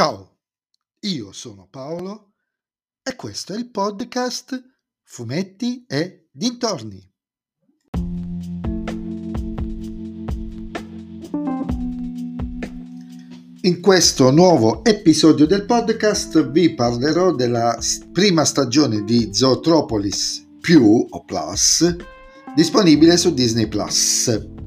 Ciao, io sono Paolo e questo è il podcast Fumetti e Dintorni. In questo nuovo episodio del podcast vi parlerò della prima stagione di Zootropolis più o Plus disponibile su Disney Plus.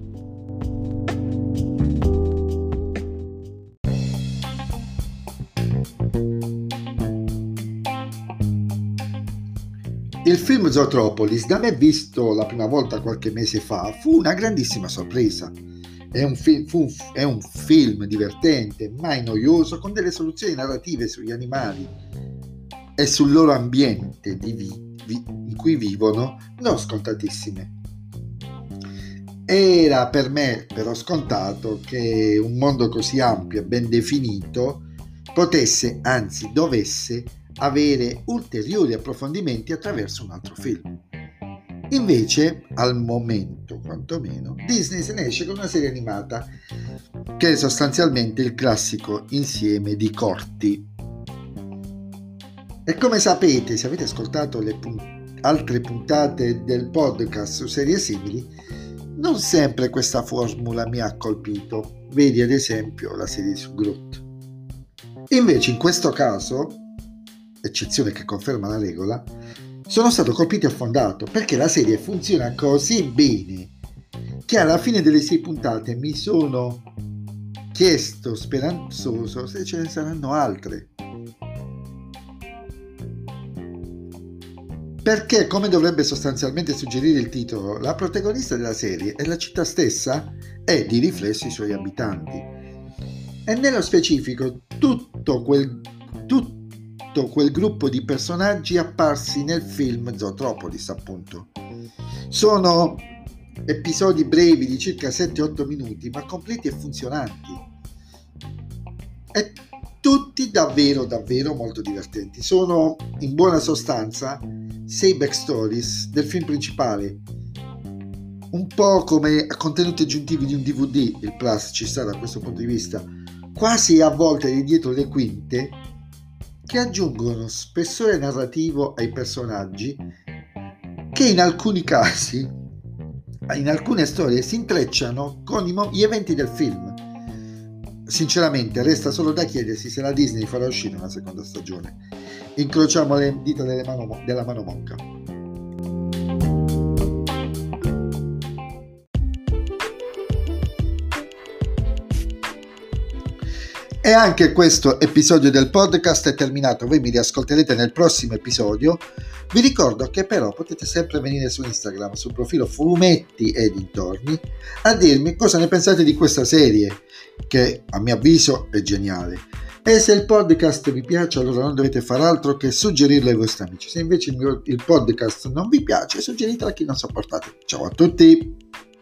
Il film Zootropolis, da me visto la prima volta qualche mese fa, fu una grandissima sorpresa. È un, fi- un, è un film divertente, mai noioso, con delle soluzioni narrative sugli animali e sul loro ambiente vi- vi- in cui vivono non scontatissime. Era per me però scontato che un mondo così ampio e ben definito potesse, anzi dovesse, avere ulteriori approfondimenti attraverso un altro film. Invece, al momento quantomeno, Disney se ne esce con una serie animata che è sostanzialmente il classico insieme di corti. E come sapete, se avete ascoltato le pun- altre puntate del podcast su serie simili, non sempre questa formula mi ha colpito. Vedi ad esempio la serie su Groot. Invece in questo caso eccezione che conferma la regola, sono stato colpito e affondato perché la serie funziona così bene che alla fine delle sei puntate mi sono chiesto speranzoso se ce ne saranno altre. Perché, come dovrebbe sostanzialmente suggerire il titolo, la protagonista della serie è la città stessa e di riflesso i suoi abitanti. E nello specifico tutto quel, tutto tutto quel gruppo di personaggi apparsi nel film Zootropolis, appunto. Sono episodi brevi di circa 7-8 minuti, ma completi e funzionanti. E tutti davvero, davvero molto divertenti. Sono in buona sostanza sei backstories del film principale. Un po' come contenuti aggiuntivi di un DVD, il Plus ci sta da questo punto di vista, quasi a volte di dietro le quinte che aggiungono spessore narrativo ai personaggi che in alcuni casi, in alcune storie, si intrecciano con gli eventi del film. Sinceramente, resta solo da chiedersi se la Disney farà uscire una seconda stagione. Incrociamo le dita mano, della mano monca. E anche questo episodio del podcast è terminato, voi mi riascolterete nel prossimo episodio. Vi ricordo che però potete sempre venire su Instagram, sul profilo Fumetti e dintorni, a dirmi cosa ne pensate di questa serie, che a mio avviso è geniale. E se il podcast vi piace, allora non dovete far altro che suggerirlo ai vostri amici. Se invece il, mio, il podcast non vi piace, suggeritelo a chi non sopportate. Ciao a tutti!